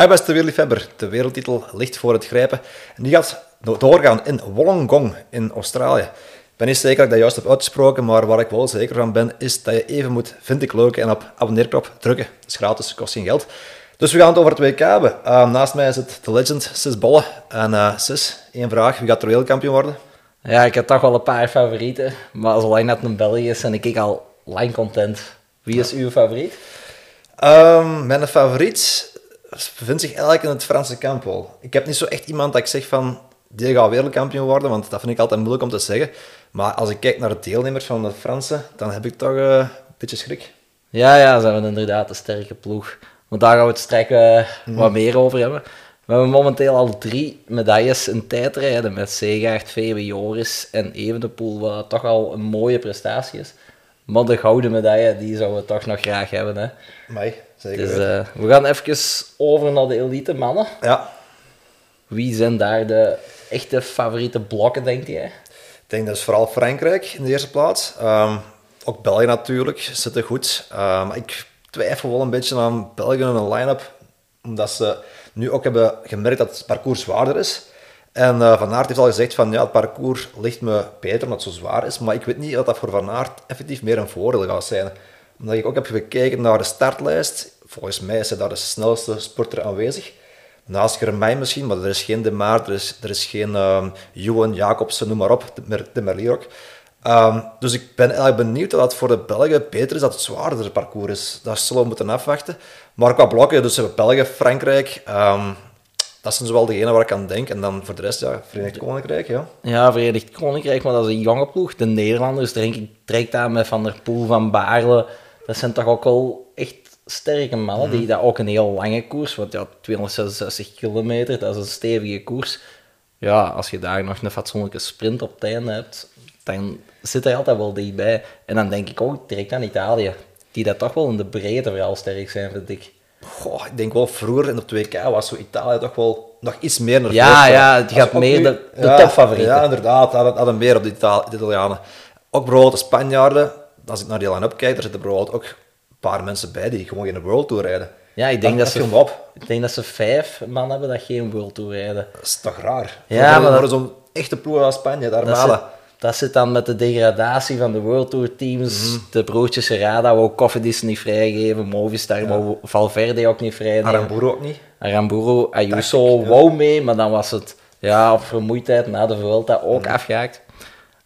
Dag beste wereldliefhebber, de wereldtitel ligt voor het grijpen. En die gaat doorgaan in Wollongong in Australië. Ik ben niet zeker dat ik dat juist heb uitgesproken, maar waar ik wel zeker van ben, is dat je even moet, vind ik leuk, en op abonneerknop drukken. Dat is gratis, kost geen geld. Dus we gaan het over het WK hebben. Uh, naast mij zit de legend Sis Bolle. En uh, Sis, één vraag, wie gaat er wereldkampioen worden? Ja, ik heb toch wel een paar favorieten, maar zolang dat een België is, en ik al lang content. Wie is uw favoriet? Um, mijn favoriet bevindt zich eigenlijk in het Franse kamp wel. Ik heb niet zo echt iemand dat ik zeg van, die gaat wereldkampioen worden, want dat vind ik altijd moeilijk om te zeggen. Maar als ik kijk naar de deelnemers van de Fransen, dan heb ik toch uh, een beetje schrik. Ja, ja, ze hebben inderdaad een sterke ploeg. Want daar gaan we het strekken mm. wat meer over hebben. We hebben momenteel al drie medailles in tijdrijden met Segaard, Febe, Joris en Evenepoel, wat toch al een mooie prestatie is. Maar de gouden medaille, die zouden we toch nog graag hebben. Hè. Mij, zeker. Dus, uh, we gaan even over naar de elite mannen. Ja. Wie zijn daar de echte favoriete blokken, denk jij? Ik denk dat is vooral Frankrijk in de eerste plaats. Um, ook België natuurlijk, zitten goed. Um, ik twijfel wel een beetje aan België en een line-up, omdat ze nu ook hebben gemerkt dat het parcours zwaarder is. En uh, Van Aert heeft al gezegd van ja, het parcours ligt me beter omdat het zo zwaar is, maar ik weet niet of dat voor Van Aert effectief meer een voordeel gaat zijn. Omdat ik ook heb gekeken naar de startlijst, volgens mij is hij daar de snelste sporter aanwezig. Naast Germain misschien, maar er is geen De Maar, er is, er is geen uh, Johan Jacobsen, noem maar op, de, de Merlier ook. Um, dus ik ben eigenlijk benieuwd dat het voor de Belgen beter is dat het zwaarder parcours is. Dat zullen we moeten afwachten. Maar qua blokken, dus hebben België, Frankrijk, um, dat zijn zowel degenen waar ik aan denk. En dan voor de rest, ja, Verenigd Koninkrijk, ja. Ja, Verenigd Koninkrijk, maar dat is een jonge ploeg. De Nederlanders, denk ik, trekt aan met Van der Poel, Van Baarle. Dat zijn toch ook al echt sterke mannen, mm. die dat ook een heel lange koers, want ja, 266 kilometer, dat is een stevige koers. Ja, als je daar nog een fatsoenlijke sprint op het einde hebt, dan zit hij altijd wel dichtbij. En dan denk ik ook direct aan Italië, die dat toch wel in de breedte vooral sterk zijn, vind ik. Goh, ik denk wel vroeger in de 2K was zo Italië toch wel nog iets meer naar Ja, ja, het gaat meer de, de ja, topfavorieten. Ja, inderdaad, hadden, hadden meer op de, Itali Italianen. Ook bijvoorbeeld de Spanjaarden, als ik naar die line-up kijk, er zitten bijvoorbeeld ook een paar mensen bij die gewoon geen World Tour rijden. Ja, ik denk, dat, dat ze, op. ik denk dat ze vijf man hebben dat geen World Tour rijden. Dat is toch raar? Ja, maar... Voor zo'n echte ploeg als Spanje, daar malen dat zit dan met de degradatie van de World Tour teams. Mhm. De broertjes Serrada wou Cofidis niet vrijgeven. Movistar ja. wou Valverde ook niet vrijgeven. Aramburu ook niet. Aramburu, Ayuso wou mee, maar dan was het ja, op vermoeidheid na de Vuelta ook mm. afgehaakt.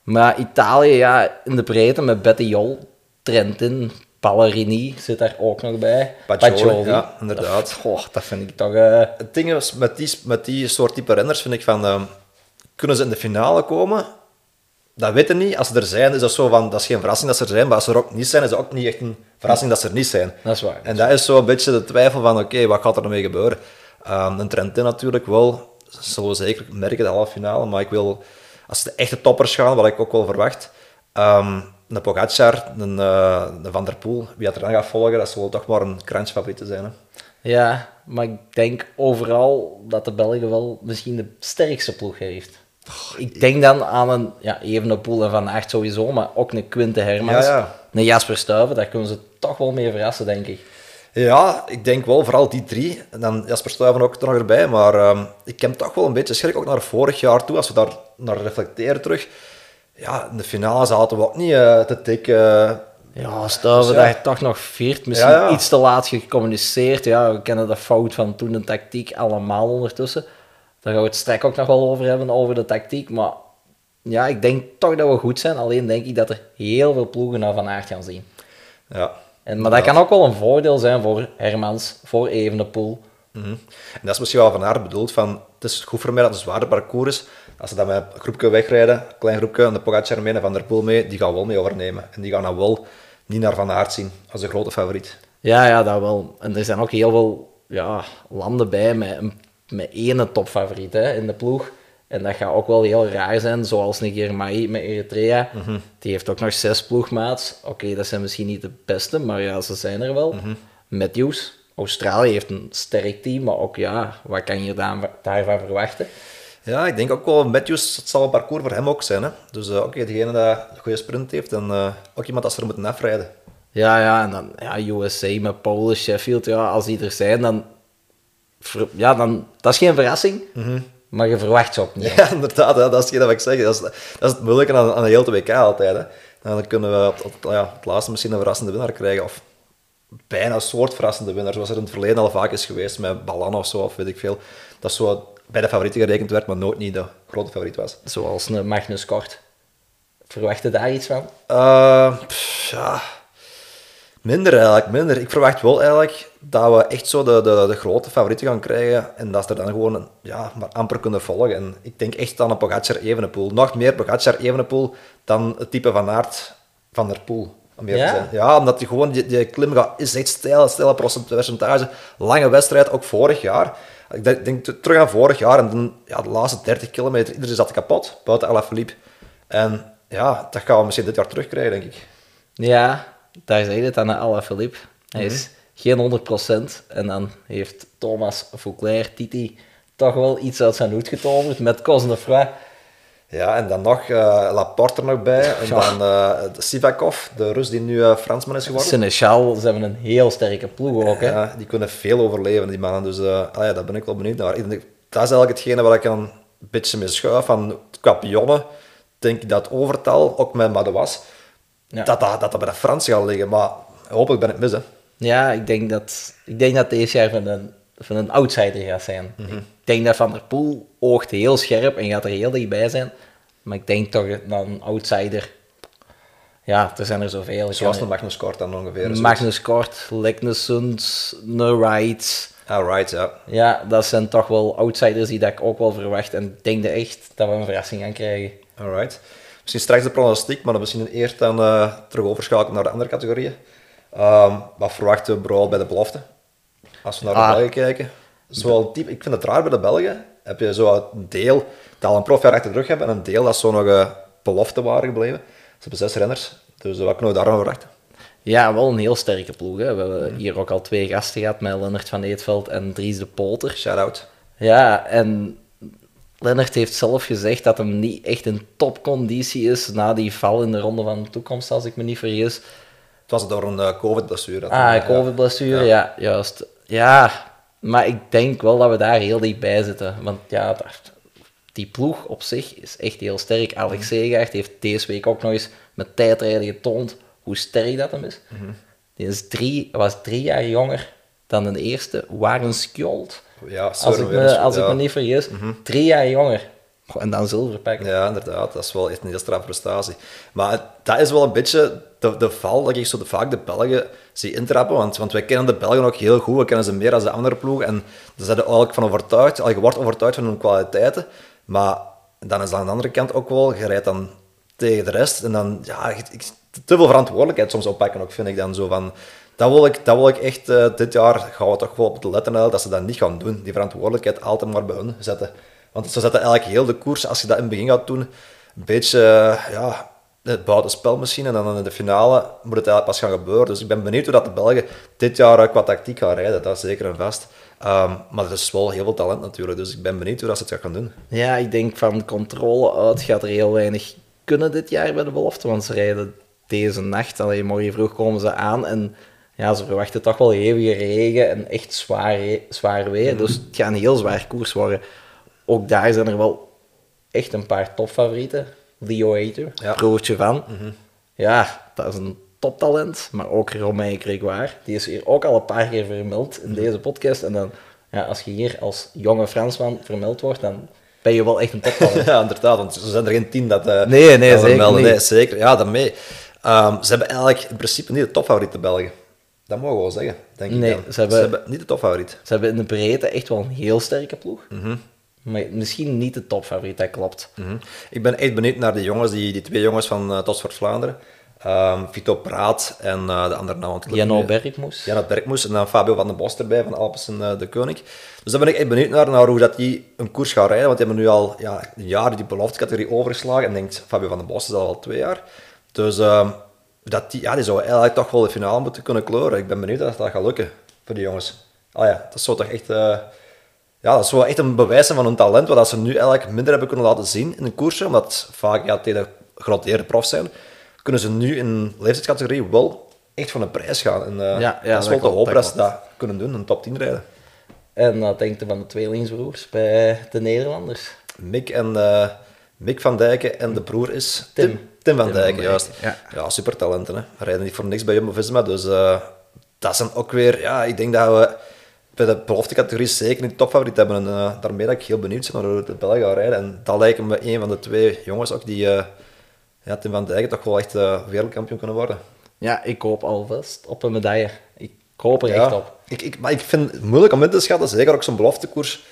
Maar Italië, ja, in de breedte met Betty Jol, Trentin, Ballerini zit daar ook nog bij. Paccioli, ja, inderdaad. Dat, dat vind ik toch... Uh... Het ding is, met die, met die soort type renners vind ik van... Uh, kunnen ze in de finale komen dat weten niet. Als ze er zijn, is dat zo van, dat is geen verrassing dat ze er zijn, maar als ze er ook niet zijn, is het ook niet echt een verrassing dat ze er niet zijn. Dat is waar. En dat is zo een beetje de twijfel van, oké, wat gaat er ermee gebeuren? Um, een Trentin natuurlijk wel, zullen we zeker merken, de halve finale, maar ik wil, als de echte toppers gaan, wat ik ook wel verwacht, um, een Pogacar, een, uh, een Van der Poel, wie dat er dan gaat volgen, dat zal toch maar een crunch zijn. Hè? Ja, maar ik denk overal dat de Belgen wel misschien de sterkste ploeg heeft ik denk dan aan een ja, Evenepoel en Van Aert sowieso, maar ook een Quinte Hermans. Ja, ja. Een Jasper Stuyven, daar kunnen ze toch wel mee verrassen, denk ik. Ja, ik denk wel, vooral die drie. En dan Jasper Stuyven ook er nog erbij. Maar um, ik heb toch wel een beetje schrik, ook naar vorig jaar toe, als we daar naar reflecteren terug. Ja, in de finale zaten we ook niet uh, te dik... Uh, ja, Stuyven dus, ja. dat toch nog viert. Misschien iets te laat gecommuniceerd. Ja, we kennen de fout van toen de tactiek allemaal ondertussen. Daar gaan we het straks ook nog wel over hebben, over de tactiek. Maar ja, ik denk toch dat we goed zijn. Alleen denk ik dat er heel veel ploegen naar Van Aert gaan zien. Ja. En, maar dat kan ook wel een voordeel zijn voor Hermans, voor Evenepoel. Mm -hmm. En dat is misschien wel Van Aert bedoeld van, het is goed voor mij dat het een zware parcours is. Als ze dan met een groepje wegrijden, een klein groepje, en de Pogacar mee en Van der Poel mee, die gaan wel mee overnemen. En die gaan dan wel niet naar Van Aert zien als een grote favoriet. Ja, ja, dat wel. En er zijn ook heel veel ja, landen bij met met één topfavoriet hè, in de ploeg. En dat gaat ook wel heel raar zijn, zoals Nigermai met Eritrea. Mhm. Die heeft ook nog zes ploegmaats. Oké, dat zijn misschien niet de beste, maar ja, ze zijn er wel. Mm Matthews, Australië heeft een sterk team, maar ook ja, wat kan je daar, daarvan verwachten? Ja, ik denk ook wel, Matthews, het zal een parcours voor hem ook zijn. Hè? Dus uh, oké, degene die een goede sprint heeft en uh, ook iemand als er moet afrijden. Ja, ja, en dan ja, USA met Paul, Sheffield, ja, als die er zijn, dan ja, dan, dat is geen verrassing, maar je verwacht ze ook niet. Ja, inderdaad, hè, dat is dat ik zeg. Dat is, dat is het moeilijke aan, aan de hele WK altijd. Hè. En dan kunnen we op, op- ja, het laatste misschien een verrassende winnaar krijgen. Of bijna een soort verrassende winnaar, zoals er in het verleden al vaak is geweest met Ballan of zo, of weet ik veel. Dat zo bij de favorieten gerekend werd, maar nooit niet de grote favoriet was. Zoals een Magnus Kort. Verwacht je daar iets van? Eh, pff, ja, minder eigenlijk, minder. Ik verwacht wel eigenlijk dat we echt zo de, de, de grote favorieten gaan krijgen en dat ze er dan gewoon ja, maar amper kunnen volgen. En ik denk echt aan een Pogacar Evenepoel. Nog meer Pogacar Evenepoel dan het type van Aert van der Poel. Om te Ja? ja, omdat die gewoon, die, die klim gaat, is echt stijl, stijl percentage. Lange wedstrijd, ook vorig jaar. Ik denk, terug aan vorig jaar en dan, ja, de laatste 30 kilometer, iedereen zat kapot, buiten Alaphilippe. En ja, dat gaan we misschien dit jaar terugkrijgen, denk ik. Ja, daar zei je het aan de Alaphilippe. Hij is geen 100%. En dan heeft Thomas Vauclair, Titi, toch wel iets uit zijn hoed getoverd met Cosnefroid. Ja, en dan nog eh, Laporte er nog bij. En Ja. dan eh, Sivakov, de Rus die nu eh, Fransman is geworden. Seneschal, ze hebben een heel sterke ploeg ook. Hè? Ja, die kunnen veel overleven, die mannen. Dus eh, ah ja, daar ben ik wel benieuwd naar. Ik denk, dat is eigenlijk hetgene waar ik dan een beetje mee schuif. Van, qua pionnen denk ik dat overtal, ook met Madouas, Ja. dat, dat, dat dat bij de Fransen gaat liggen. Maar hopelijk ben ik mis, hè. Ja, ik denk dat, ik denk dat deze jaar van een, van een outsider gaat zijn. Ik denk dat Van der Poel oogt heel scherp en gaat er heel dichtbij zijn. Maar ik denk toch dat een outsider... Ja, er zijn er zoveel. Zoals de Magnus Kort dan ongeveer. Magnus Kort, Leknesund, Wright. Ah, right, ja. Ja, dat zijn toch wel outsiders die dat ik ook wel verwacht. En ik denk dat echt dat we een verrassing gaan krijgen. Alright. Misschien straks de pronostiek, maar dan misschien eerst dan eh, terug overschakelen naar de andere categorieën. Ehm, wat verwachten we bijvoorbeeld bij de belofte? Als we naar de Ah. Belgen kijken. Zo type, ik vind het raar bij de Belgen. Heb je zo een deel dat al een profjaar achter de rug hebben en een deel dat zo nog eh, belofte waren gebleven. Ze hebben zes renners, dus wat kunnen we daarvan verwachten? Ja, wel een heel sterke ploeg. Hè. We hebben hier ook al twee gasten gehad met Lennart van Eetveld en Dries de Polter. Shout-out. Ja, en Lennart heeft zelf gezegd dat hem niet echt in topconditie is na die val in de ronde van de toekomst, als ik me niet vergis. Het was door een eh, covid-blessure. Ah, COVID-blessure, ja. juist. Ja, maar ik denk wel dat we daar heel dichtbij zitten. Want ja, die ploeg op zich is echt heel sterk. Alex Segaert heeft deze week ook nog eens met tijdrijden getoond hoe sterk dat hem is. Die is drie, was drie jaar jonger dan de eerste, Waren Skjold. Ja, Als Søren ik, me, als ik ja. me niet vergis, drie jaar jonger. En dan zilver pakken. Ja, inderdaad. Dat is wel echt een heel straffe prestatie. Maar het- dat is wel een beetje de, de val dat ik zo de, vaak de Belgen zie intrappen. Want, want wij kennen de Belgen ook heel goed. We kennen ze meer dan de andere ploegen. En daar zijn we eigenlijk van overtuigd. Al, je wordt overtuigd van hun kwaliteiten. Maar dan is dat aan de andere kant ook wel, je rijdt dan tegen de rest. En dan, ja, ik, ik- te veel verantwoordelijkheid soms oppakken ook, vind ik dan zo van... Dat wil ik, dat wil ik echt, eh, dit jaar gaan we toch wel op de letten dat ze dat niet gaan doen. Die verantwoordelijkheid altijd maar bij hun zetten. Want ze zetten eigenlijk heel de koers, als je dat in het begin gaat doen, een beetje, eh, ja, het buitenspel misschien. En dan in de finale moet het eigenlijk pas gaan gebeuren. Dus ik ben benieuwd hoe dat de Belgen dit jaar eh, qua tactiek gaan rijden. Dat is zeker en vast. Ehm, maar er is wel heel veel talent natuurlijk. Dus ik ben benieuwd hoe dat ze het gaan doen. Ja, ik denk van controle uit gaat er heel weinig kunnen dit jaar bij de belofte. Want ze rijden deze nacht, alleen morgen vroeg komen ze aan. En ja, ze verwachten toch wel hevige regen en echt zwaar, zwaar weer. Dus het gaat een heel zwaar koers worden. Ook daar zijn er wel echt een paar topfavorieten. Leo Hater, Ja. broertje van. Ja, dat is een toptalent. Maar ook Romain Grégoire. Die is hier ook al een paar keer vermeld in deze podcast. En dan, ja, als je hier als jonge Fransman vermeld wordt, dan ben je wel echt een toptalent. Ja, inderdaad, want ze zijn er geen tien dat... eh, Nee, nee, dat zeker melden. Nee, zeker. Ja, daarmee. Ehm, ze hebben eigenlijk in principe niet de topfavoriet de Belgen. Dat mogen we wel zeggen, denk ik Nee, dan. ze hebben- niet de topfavoriet. Ze hebben in de breedte echt wel een heel sterke ploeg. Maar misschien niet de topfavoriet, dat klopt. Mhm. Ik ben echt benieuwd naar die jongens, die, die twee jongens van uh, Tos voor Vlaanderen. Ehm, Vito Praat en eh, de andere naam. ik meer. Bergmoes. Janno Bergmoes en dan Fabio van den Bos erbij van Alpes en eh, de Koning. Dus daar ben ik echt benieuwd naar, naar hoe dat die een koers gaan rijden. Want die hebben nu al ja, een jaar die beloftecategorie overgeslagen. En denkt, Fabio van den Bos is al twee jaar. Dus ehm, dat die, ja, die zou eigenlijk toch wel de finale moeten kunnen kleuren. Ik ben benieuwd of dat gaat lukken voor die jongens. Ah ja, dat zou toch echt... eh, ja, dat is wel echt een bewijs zijn van hun talent, wat ze nu eigenlijk minder hebben kunnen laten zien in een koersje, omdat vaak ja, tegen geroteerde profs zijn, kunnen ze nu in leeftijdscategorie wel echt voor een prijs gaan. En, eh, Ja, ja, dat is dat wel te hopen dat dat ze dat kunnen doen, een top 10 rijden. En wat denkt u van de tweelingsbroers bij de Nederlanders? Mick, en, eh, Mick van Dijken en de broer is Tim. Tim, Tim van Dijken, juist. ja. Ja, supertalenten. Hè. Rijden niet voor niks bij Jumbo-Visma, dus eh, dat zijn ook weer... Ja, ik denk dat we bij de beloftecategorie zeker niet topfavoriet hebben. En uh, daarmee dat ik heel benieuwd ben hoe de Belgen gaan rijden. En dat lijkt me een van de twee jongens ook die... Uh, ja, Tim van Dijken toch wel echt uh, wereldkampioen kunnen worden. Ja, ik hoop alvast op een medaille. Ik hoop er echt op. Ik, ik, maar ik vind het moeilijk om in te schatten, zeker ook zo'n beloftekoers.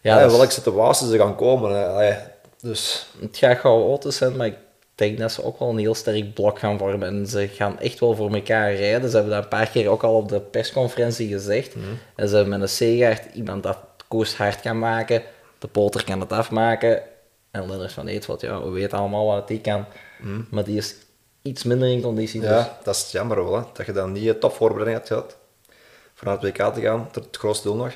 Ja, welke situaties ze gaan komen. hè. Dus Het gaat gauw auto's zijn, maar ik denk dat ze ook wel een heel sterk blok gaan vormen. En ze gaan echt wel voor elkaar rijden. Ze hebben dat een paar keer ook al op de persconferentie gezegd. En ze hebben met een Segaard iemand dat koers hard kan maken. De Poter kan het afmaken. En Lennart van Eetveld, ja, we weten allemaal wat die kan. Maar die is iets minder in conditie. Dus ja, dat is jammer wel, hè, dat je dan niet een topvoorbereiding hebt gehad. Voor naar het WK te gaan, tot het grootste doel nog.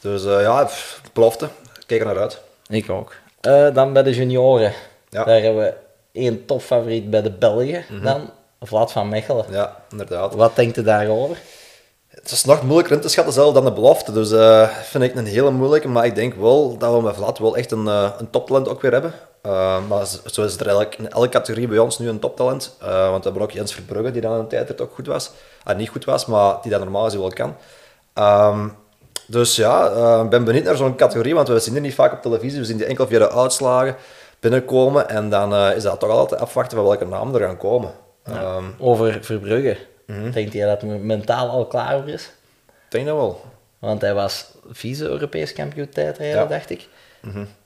Dus eh, ja, belofte. Kijk er naar uit. ik ook. Eh, dan bij de junioren. Ja. Daar hebben we één topfavoriet bij de Belgen. Dan Vlad van Mechelen. Ja, inderdaad. Wat denkt u daarover? Het is nog moeilijker in te schatten zelf dan de belofte. Dus eh vind ik een hele moeilijke. Maar ik denk wel dat we met Vlad wel echt een, eh, een toptalent ook weer hebben. Eh, maar zo is er eigenlijk in elke categorie bij ons nu een toptalent. Want we hebben ook Jens Verbrugge, die dan een tijdrit ook goed was. Ah, niet goed was, maar die dat normaal gezien wel kan. Ehm, dus ja, ik ben benieuwd naar zo'n categorie, want we zien die niet vaak op televisie. We zien die enkel via de uitslagen binnenkomen. En dan eh, is dat toch altijd afwachten van welke namen er gaan komen. Ehm, Over Verbrugge. Denkt jij dat hij mentaal al klaar voor is? ik denk dat wel. Want hij was vice-Europees kampioen tijdrijden, Ja. dacht ik.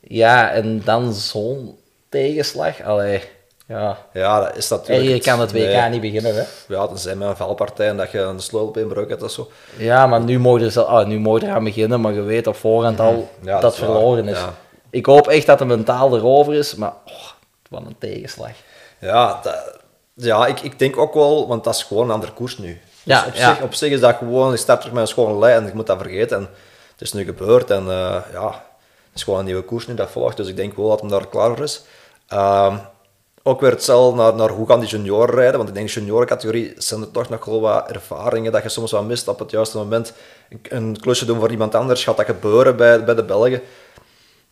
Ja, en dan zo'n tegenslag. Allee, ja. Ja, dat is natuurlijk... En je kan het WK nee. niet beginnen, hè. Ja, tenzij met een valpartij en dat je een sleutel op een breuk hebt of zo. Ja, maar nu mogen er, zel- ah, nu er aan beginnen, maar je weet op voorhand al Mhm. Ja, dat dat verloren is. Ja. Ik hoop echt dat de mentaal erover is, maar oh, wat een tegenslag. Ja, dat- ja ik, ik denk ook wel, want dat is gewoon een andere koers nu. Ja, dus op, ja. Zich, op zich is dat gewoon, je start terug met een schone lijn en je moet dat vergeten. En het is nu gebeurd en eh, ja, het is gewoon een nieuwe koers nu dat volgt. Dus ik denk wel dat hem daar klaar voor is. Ehm, ook weer hetzelfde naar, naar hoe gaan die junioren rijden. Want ik denk, juniorencategorie zijn er toch nog wel wat ervaringen dat je soms wat mist op het juiste moment. Een, een klusje doen voor iemand anders, gaat dat gebeuren bij, bij de Belgen?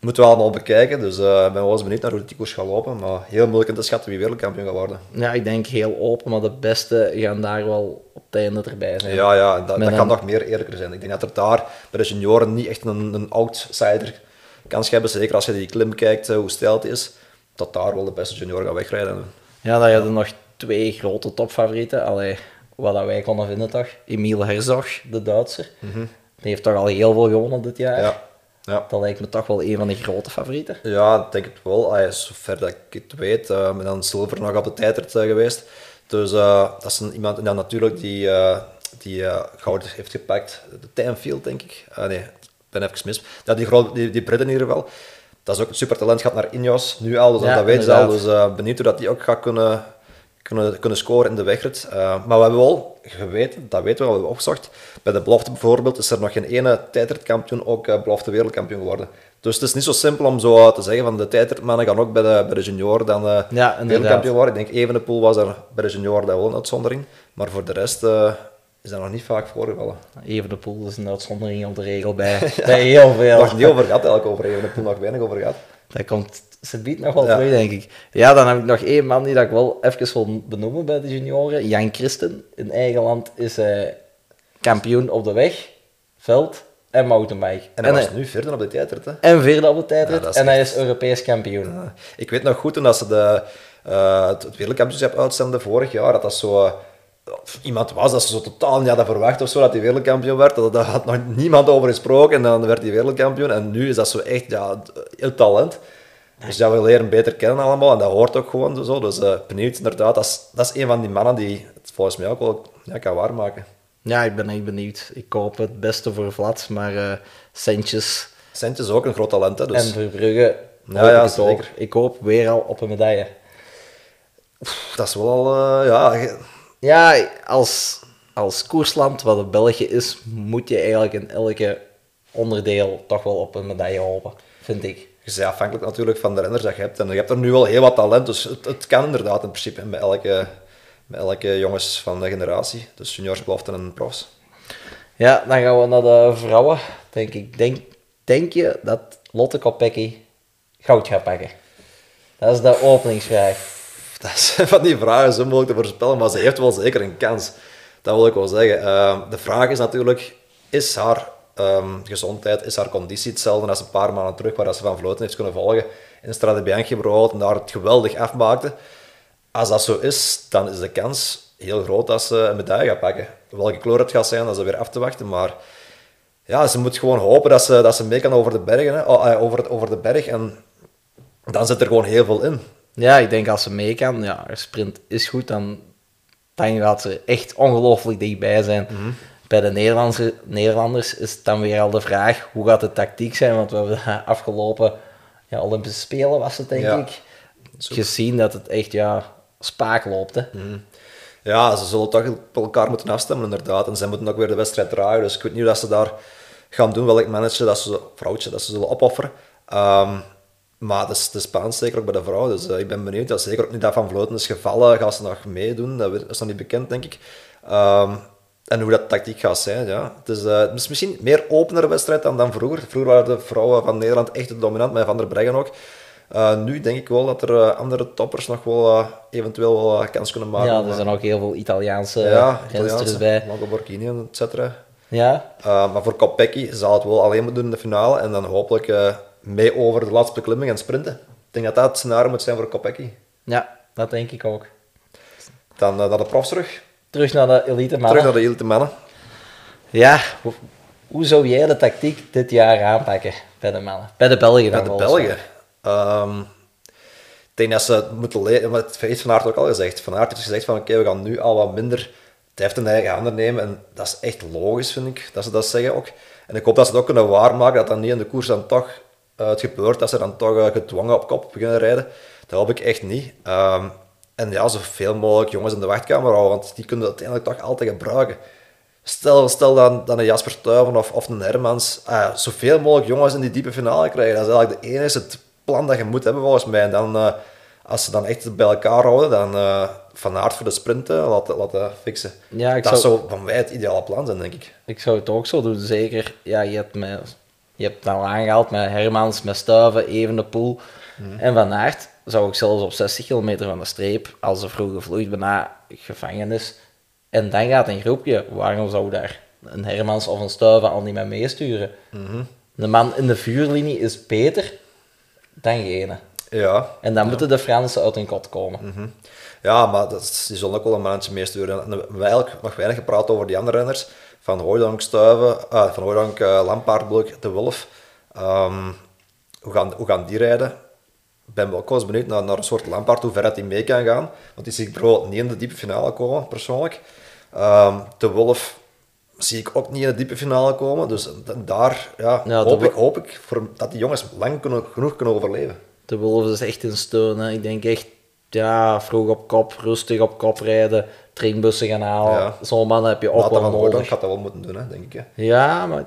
Moeten we allemaal bekijken. Dus eh, ik ben wel eens benieuwd naar hoe die koers gaat lopen. Maar heel moeilijk in te schatten wie wereldkampioen gaat worden. Ja, ik denk heel open, maar de beste gaan daar wel op het einde erbij zijn. Ja, ja dat, dat een- kan nog meer eerlijker zijn. Ik denk dat er daar bij de junioren niet echt een, een outsider kans hebben. Zeker als je die klim kijkt, eh, hoe stijl het is. Dat daar wel de beste junior gaat wegrijden. Ja, dan hadden nog twee grote topfavorieten. Allee, wat dat wij konden vinden toch. Emile Herzog, de Duitser. Die heeft toch al heel veel gewonnen dit jaar. Mhm. Ja, ja. Dat lijkt me toch wel een van de grote favorieten. ja ik denk het wel. Allee, zover dat ik het weet. eh met dan Silver nog op de tijdrit eh, geweest. Dus eh, dat is een, iemand en dan natuurlijk die, die goud heeft gepakt. De Timefield, denk ik. Nee, ik ben even mis. Ja, die, grote, die, die Brit in ieder geval. Dat is ook een super talent. Gaat naar Ineos nu al, dus Ja, dat weten ze al. Dus benieuwd hoe dat die ook gaat kunnen, kunnen, kunnen scoren in de wegrit. Eh, maar we hebben wel geweten, dat weten we al, we hebben opgezocht. Bij de belofte bijvoorbeeld is er nog geen ene tijdritkampioen ook eh, belofte wereldkampioen geworden. Dus het is niet zo simpel om zo te zeggen van de tijdritmannen gaan ook bij de, bij de junioren dan eh Ja, wereldkampioen worden. Ik denk Evenepoel was er bij de junioren dat wel een uitzondering. Maar voor de rest eh, is dat nog niet vaak voorgevallen. Even de pool is een uitzondering op de regel bij, bij heel veel. Nog niet over gehad, eigenlijk over Evenepoel nog weinig over gehad. Dat komt ze biedt nog wel Ja. terug, denk ik. Ja, dan heb ik nog één man die dat ik wel even wil benoemen bij de junioren. Jan Christen. In eigen land is hij kampioen op de weg, veld en mountainbike. En hij was hij- nu verder op de tijdrit. Hè. en vierde op de tijdrit. Ja, en hij is Europees kampioen. Ja. Ik weet nog goed toen dat ze de, eh, het het wereldkampioenschap uitzenden vorig jaar, dat dat zo... iemand was dat ze zo totaal niet hadden verwacht of zo, dat hij wereldkampioen werd. Dat, daar had nog niemand over gesproken en dan werd hij wereldkampioen. En nu is dat zo echt ja, heel talent. Dus ja, we leren beter kennen allemaal en dat hoort ook gewoon zo. Dus eh, benieuwd inderdaad, dat is, dat is een van die mannen die het volgens mij ook wel ja, kan waarmaken. Ja, ik ben echt benieuwd. Ik hoop het beste voor Vlad, maar eh centjes is ook een groot talent, hè, dus en Verbrugge Ja, ja, ik zeker. Ik hoop weer al op een medaille. dat is wel al... eh, ja, Ja, als, als koersland, wat het België is, moet je eigenlijk in elke onderdeel toch wel op een medaille hopen, vind ik. Je bent afhankelijk natuurlijk van de renners dat je hebt. En je hebt er nu al heel wat talent, dus het, het kan inderdaad in principe met elke, met elke jongens van de generatie. Dus juniors, beloften en profs. Ja, dan gaan we naar de vrouwen. denk ik. Denk, denk je dat Lotte Kopecky goud gaat pakken? Dat is de openingsvraag. Dat zijn van die vragen zo moeilijk te voorspellen, maar ze heeft wel zeker een kans. Dat wil ik wel zeggen. Ehm, de vraag is natuurlijk, is haar ehm, gezondheid, is haar conditie hetzelfde als een paar maanden terug, waar ze van Vloten heeft kunnen volgen in Strade Bianchi bijvoorbeeld, en daar het geweldig afmaakte. Als dat zo is, dan is de kans heel groot dat ze een medaille gaat pakken. Welke kleur het gaat zijn, dat is weer af te wachten, maar ja, ze moet gewoon hopen dat ze, dat ze mee kan over de bergen, hè, oh, eh, over, over de berg, en dan zit er gewoon heel veel in. Ja, ik denk als ze mee kan, ja, haar sprint is goed, dan, dan gaat ze echt ongelooflijk dichtbij zijn. Bij de Nederlandse, Nederlanders is het dan weer al de vraag, hoe gaat de tactiek zijn? Want we hebben de afgelopen ja, Olympische Spelen, was het denk Ja. ik, gezien dat het echt ja, spaak loopt. Hè. Ja, ze zullen toch op elkaar moeten afstemmen, inderdaad. En zij moeten ook weer de wedstrijd draaien. Dus ik weet niet hoe dat ze daar gaan doen, welk mannetje, dat ze, vrouwtje, dat ze zullen opofferen. Ehm, maar het is, het is spannend, zeker ook bij de vrouw. Dus eh, ik ben benieuwd. Dat zeker ook niet dat Van Vloten is gevallen. Gaat ze nog meedoen? Dat dat is nog niet bekend, denk ik. Ehm, en hoe dat tactiek gaat zijn, ja. Het is, eh, het is misschien een meer openere wedstrijd dan, dan vroeger. Vroeger waren de vrouwen van Nederland echt dominant, met Van der Breggen ook. Eh, nu denk ik wel dat er andere toppers nog wel eventueel wel kans kunnen maken. Ja, er zijn ook heel veel Italiaanse ja, Italiaanse, bij. Marco Borghini, et cetera. Ja, Uh, maar voor Kopecky zal het wel alleen moeten doen in de finale en dan hopelijk mee over de laatste beklimming en sprinten. Ik denk dat dat het scenario moet zijn voor Kopecky. ja, dat denk ik ook. Dan eh, naar de profs terug. Terug naar de elite mannen. Terug naar de elite mannen. Ja, hoe, hoe zou jij de tactiek dit jaar aanpakken bij de mannen? Bij de Belgen dan Bij de Belgen. Ehm, ik denk dat ze moeten leren, het heeft Van Aert ook al gezegd. Van Aert heeft gezegd van oké, we gaan nu al wat minder heft in eigen handen nemen. En dat is echt logisch, vind ik, dat ze dat zeggen ook. En ik hoop dat ze het ook kunnen waarmaken, dat dan niet in de koers dan toch eh, het gebeurt, dat ze dan toch eh, gedwongen op kop beginnen rijden. Dat hoop ik echt niet. Ehm, en ja, zoveel mogelijk jongens in de wachtkamer houden, want die kunnen het uiteindelijk toch altijd gebruiken. Stel, stel dan, dan een Jasper Stuyven of, of een Hermans, ah, zoveel mogelijk jongens in die diepe finale krijgen. Dat is eigenlijk de enige het plan dat je moet hebben volgens mij. En dan, eh, als ze dan echt bij elkaar houden, dan Van Aert voor de sprinten laten, laten fixen. Ja, ik dat zou- zou van mij het ideale plan zijn, denk ik. Ik zou het ook zo doen, zeker. Ja, je hebt, met, je hebt het al aangehaald met Hermans, met Stuiven, Evenepoel en Van Aert. Zou ik zelfs op 60 kilometer van de streep, als de vroege vloeit, bijna gevangen is. En dan gaat een groepje, waarom zou daar een Hermans of een Stuiven al niet mee meesturen? De man in de vuurlinie is beter dan gene. Ja, En dan moeten de Fransen uit hun kot komen. Mhm. Ja, maar dat is, die zullen ook wel een mannetje meesturen. En we hebben eigenlijk nog weinig gepraat over die andere renners. Van Hooydonk, Stuiven, van Hooydonk, uh, Lampaard, bedoel ik, De Wolf. Ehm, hoe, gaan, hoe gaan die rijden? Ik ben wel eens benieuwd naar, naar een soort Lampaard, hoe ver dat hij mee kan gaan. Want die zie ik bijvoorbeeld niet in de diepe finale komen, persoonlijk. Ehm, de Wolf zie ik ook niet in de diepe finale komen. Dus da- daar ja, hoop, ik, hoop ik voor, dat die jongens lang kunnen, genoeg kunnen overleven. De Wolves is echt een steun. Hè. Ik denk echt, ja, vroeg op kop, rustig op kop rijden, trainbussen gaan halen. Ja. Zo'n man heb je ook wel nodig. gaat dat wel moeten doen, hè, denk ik. Hè. Ja, maar ik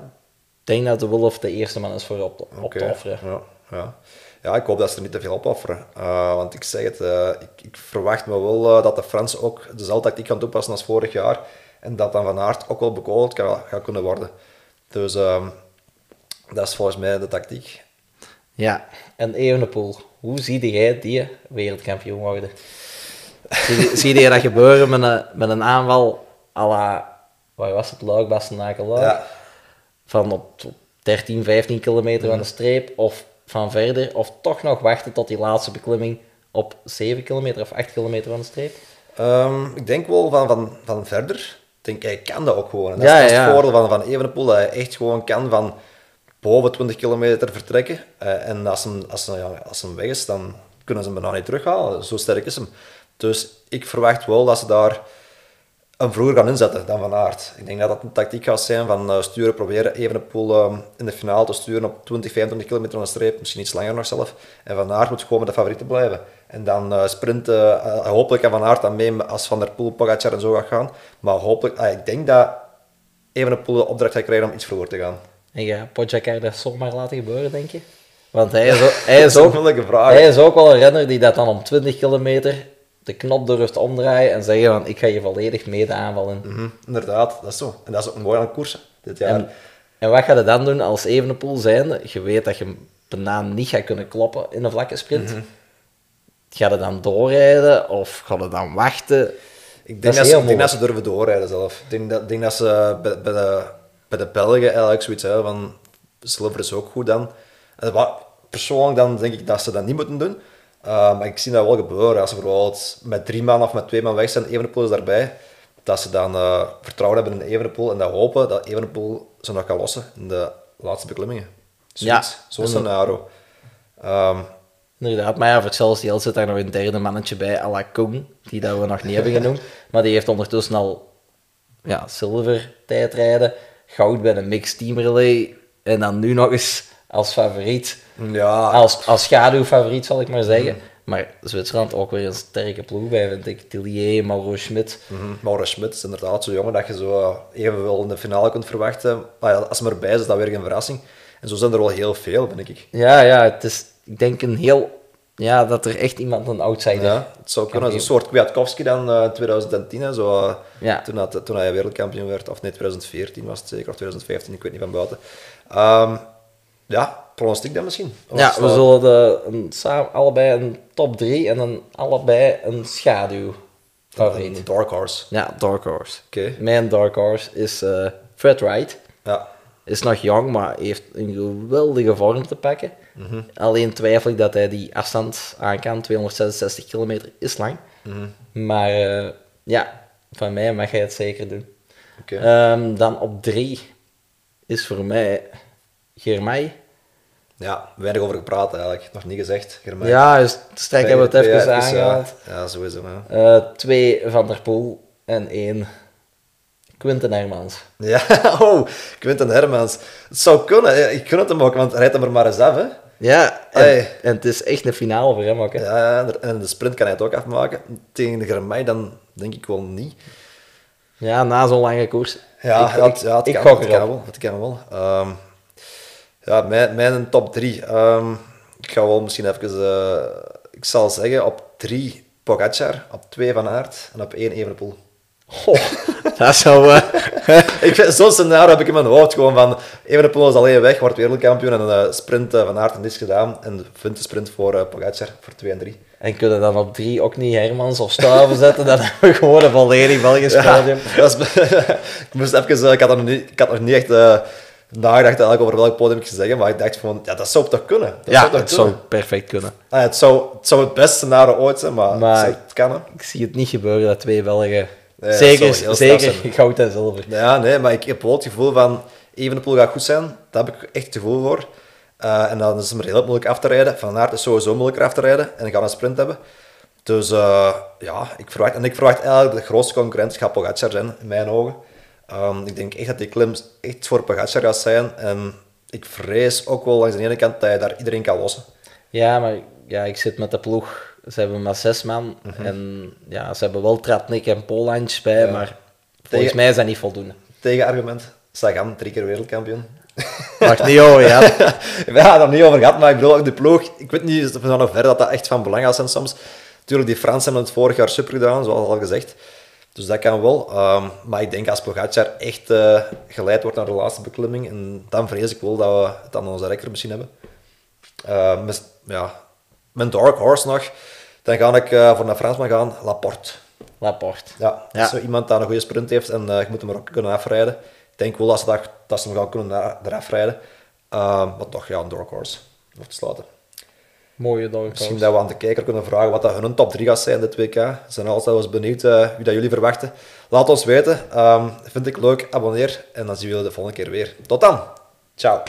denk dat de Wolf de eerste man is voor op, op Oké, te offeren. Ja, ja. ja, ik hoop dat ze er niet te veel opofferen. Uh, want ik zeg het, uh, ik, ik, verwacht me wel uh, dat de Fransen ook dezelfde tactiek gaan toepassen als vorig jaar. En dat dan Van Aert ook wel bekogeld kan, gaat kunnen worden. Dus uh, dat is volgens mij de tactiek. Ja, en Evenepoel, hoe zie jij die wereldkampioen worden? Zie, zie je dat gebeuren met een, met een aanval à la, waar was het, Luik, Bastenaken? Ja. Van op 13, 15 kilometer van de streep, of van verder, of toch nog wachten tot die laatste beklimming op 7 kilometer of 8 kilometer van de streep? Um, ik denk wel van, van, van verder. Ik denk, hij kan dat ook gewoon. En dat Ja, is, ja. het voordeel van, van Evenepoel, dat hij echt gewoon kan van boven 20 kilometer vertrekken. Uh, en als hem, als, hem, ja, als hem weg is, dan kunnen ze hem bijna niet terughalen. Zo sterk is hem. Dus ik verwacht wel dat ze daar een vroeger gaan inzetten dan Van Aert. Ik denk dat dat een tactiek gaat zijn van uh, sturen, proberen Evenepoel um, in de finale te sturen op 20, 25 kilometer van de streep, misschien iets langer nog zelf. En Van Aert moet gewoon met de favorieten blijven. En dan uh, sprinten, uh, hopelijk kan Van Aert dan mee als Van der Poel, Pogacar en zo gaat gaan. Maar hopelijk, ah, ik denk dat Evenepoel de opdracht gaat krijgen om iets vroeger te gaan. En ja, Pogacar dat zomaar laten gebeuren, denk je? Want hij is, ook, hij, is ook, een vraag. hij is ook wel een renner die dat dan om 20 kilometer de knop durft omdraaien en zeggen van ik ga je volledig mee de aanval in. Mm -hmm, inderdaad, dat is zo. En dat is ook mooi aan koersen dit jaar. En, En wat ga je dan doen als Evenepoel zijnde? Je weet dat je bijna niet gaat kunnen kloppen in een vlakke sprint. Mhm. Ga je dan doorrijden of ga je dan wachten? Ik denk, Dat dat, ze, ik denk dat ze durven doorrijden zelf. Ik denk dat, denk dat ze bij, bij, de, bij de Belgen eigenlijk zoiets hebben van Silver is ook goed dan. En wat, persoonlijk dan denk ik dat ze dat niet moeten doen. Uh, maar ik zie dat wel gebeuren. Als ze bijvoorbeeld met drie man of met twee man weg zijn, Evenepoel is daarbij, dat ze dan eh, vertrouwen hebben in Evenepoel en dat hopen dat Evenepoel ze nog kan lossen in de laatste beklimmingen. Zoiets. Ja. Zo'n scenario. Ehm, Inderdaad, maar ja, voor hetzelfde geld zit daar nog een derde mannetje bij, à la Koen, die dat we nog niet hebben genoemd. Maar die heeft ondertussen al ja, zilver tijdrijden, goud bij een mixed team relay en dan nu nog eens als favoriet, ja, als, als schaduwfavoriet zal ik maar zeggen. Mm. Maar Zwitserland ook weer een sterke ploeg bij, vind ik. Tillier, Mauro Schmidt. Mhm. Mauro Schmidt is inderdaad zo jongen dat je zo evenveel in de finale kunt verwachten. Maar ja, als hij erbij is, is dat weer geen verrassing. En zo zijn er wel heel veel, vind ik. Ja, ja, het is, ik denk een heel, ja, dat er echt iemand een outsider Ja, het zou kunnen. Zo'n soort Kwiatkowski dan eh, in 2010, hè, zo, eh, Ja. toen, dat, toen hij wereldkampioen werd. Of nee, 2014 was het zeker, of 2015, ik weet niet van buiten. Ehm, ja, pronostiek dan misschien? Of Ja, we zullen de, een, samen, allebei een top 3 en dan allebei een schaduw favoriet. Een dark horse. Ja, Dark Horse. Oké. Mijn Dark Horse is eh, Fred Wright. Ja. Is nog jong, maar heeft een geweldige vorm te pakken. Alleen twijfel ik dat hij die afstand aan kan. 266 kilometer is lang. Maar eh, ja, van mij mag hij het zeker doen. Ehm, dan op 3 is voor mij Germay. ja, weinig over gepraat eigenlijk. Nog niet gezegd. Germijn. Ja, dus strijk hebben we het even twee- ja, aangehaald. Ja, sowieso. Eh, twee Van der Poel en één Quinten Hermans. Ja, oh, Quinten Hermans. Het zou kunnen, ik gun het hem ook, want hij rijdt hem er maar eens af. Hè. Ja, en, het is echt een finale voor hem ook. Hè. Ja, en de sprint kan hij het ook afmaken. Tegen de Germay dan denk ik wel niet. Ja, na zo'n lange koers. Ja, ik, ja, het, ja, het ik het kan wel. Het kan wel. Ehm, ja, mijn, mijn top 3. ik ga wel misschien even... eh, ik zal zeggen op 3 Pogacar, op 2 Van Aert en op 1 Evenepoel. Goh, dat zou... eh, Ik vind- Zo'n scenario heb ik in mijn hoofd gewoon van Evenepoel is alleen weg, wordt wereldkampioen en een sprint eh, Van Aert en niets gedaan en vindt de sprint voor Pogacar voor 2 en 3. en kunnen dan op drie ook niet Hermans of Stuiven zetten? Dan hebben we gewoon een volledig Belgisch dat is, ik, moest even, ik, had er nog niet, ik had nog niet echt nagedacht eigenlijk over welk podium ik zou zeggen, maar ik dacht van, ja, dat zou toch kunnen? Dat Ja, toch het kunnen? zou perfect kunnen. Ah, het, zou, het zou het beste scenario ooit zijn, maar, Maar- het kan. Hè. Ik zie het niet gebeuren dat twee Belgen... dat zeker zou zeker goud en zilver. Ja, nee, maar ik heb wel het gevoel van Evenepoel gaat goed zijn. Daar heb ik echt het gevoel voor. Eh, en dan is het maar heel moeilijk af te rijden. Van Aert is sowieso moeilijker af te rijden. En dan gaan we een sprint hebben. Dus eh, ja, ik verwacht, en ik verwacht eigenlijk de grootste concurrent gaat Pogacar zijn, in mijn ogen. Ehm, ik denk echt dat die klim echt voor Pogacar gaat zijn. En ik vrees ook wel langs de ene kant dat je daar iedereen kan lossen. Ja, maar ja, ik zit met de ploeg. Ze hebben maar zes man. En ja, ze hebben wel Tratnik en Polansch bij, Mhm. Ja. maar volgens Tegen- mij is dat niet voldoende. Tegenargument, Sagan, drie keer wereldkampioen. Wacht niet over, ja. We hebben het niet over gehad, maar ik bedoel ook de ploeg. Ik weet niet van nog ver dat dat echt van belang gaat zijn soms. Natuurlijk, die Fransen hebben het vorig jaar super gedaan, zoals al gezegd. Dus dat kan wel. Ehm, maar ik denk als Pogacar echt eh, geleid wordt naar de laatste beklimming, en dan vrees ik wel dat we het aan onze rekker misschien hebben. Eh, met, ja, mijn dark horse nog, dan ga ik eh, voor een Fransman gaan, Laporte. Laporte. Ja, Ja. zo iemand die een goede sprint heeft en eh, je moet hem er ook kunnen afrijden. Ik denk wel dat ze, dat, dat ze hem gaan kunnen eraf rijden. Ehm, maar toch, ja, een dark horse. Om te sluiten. Mooie dark Misschien dat we aan de kijker kunnen vragen wat dat hun top 3 gaat zijn dit WK. We zijn altijd wel eens benieuwd eh, wie dat jullie verwachten. Laat ons weten. Ehm, vind ik leuk. Abonneer. En dan zien we jullie de volgende keer weer. Tot dan. Ciao.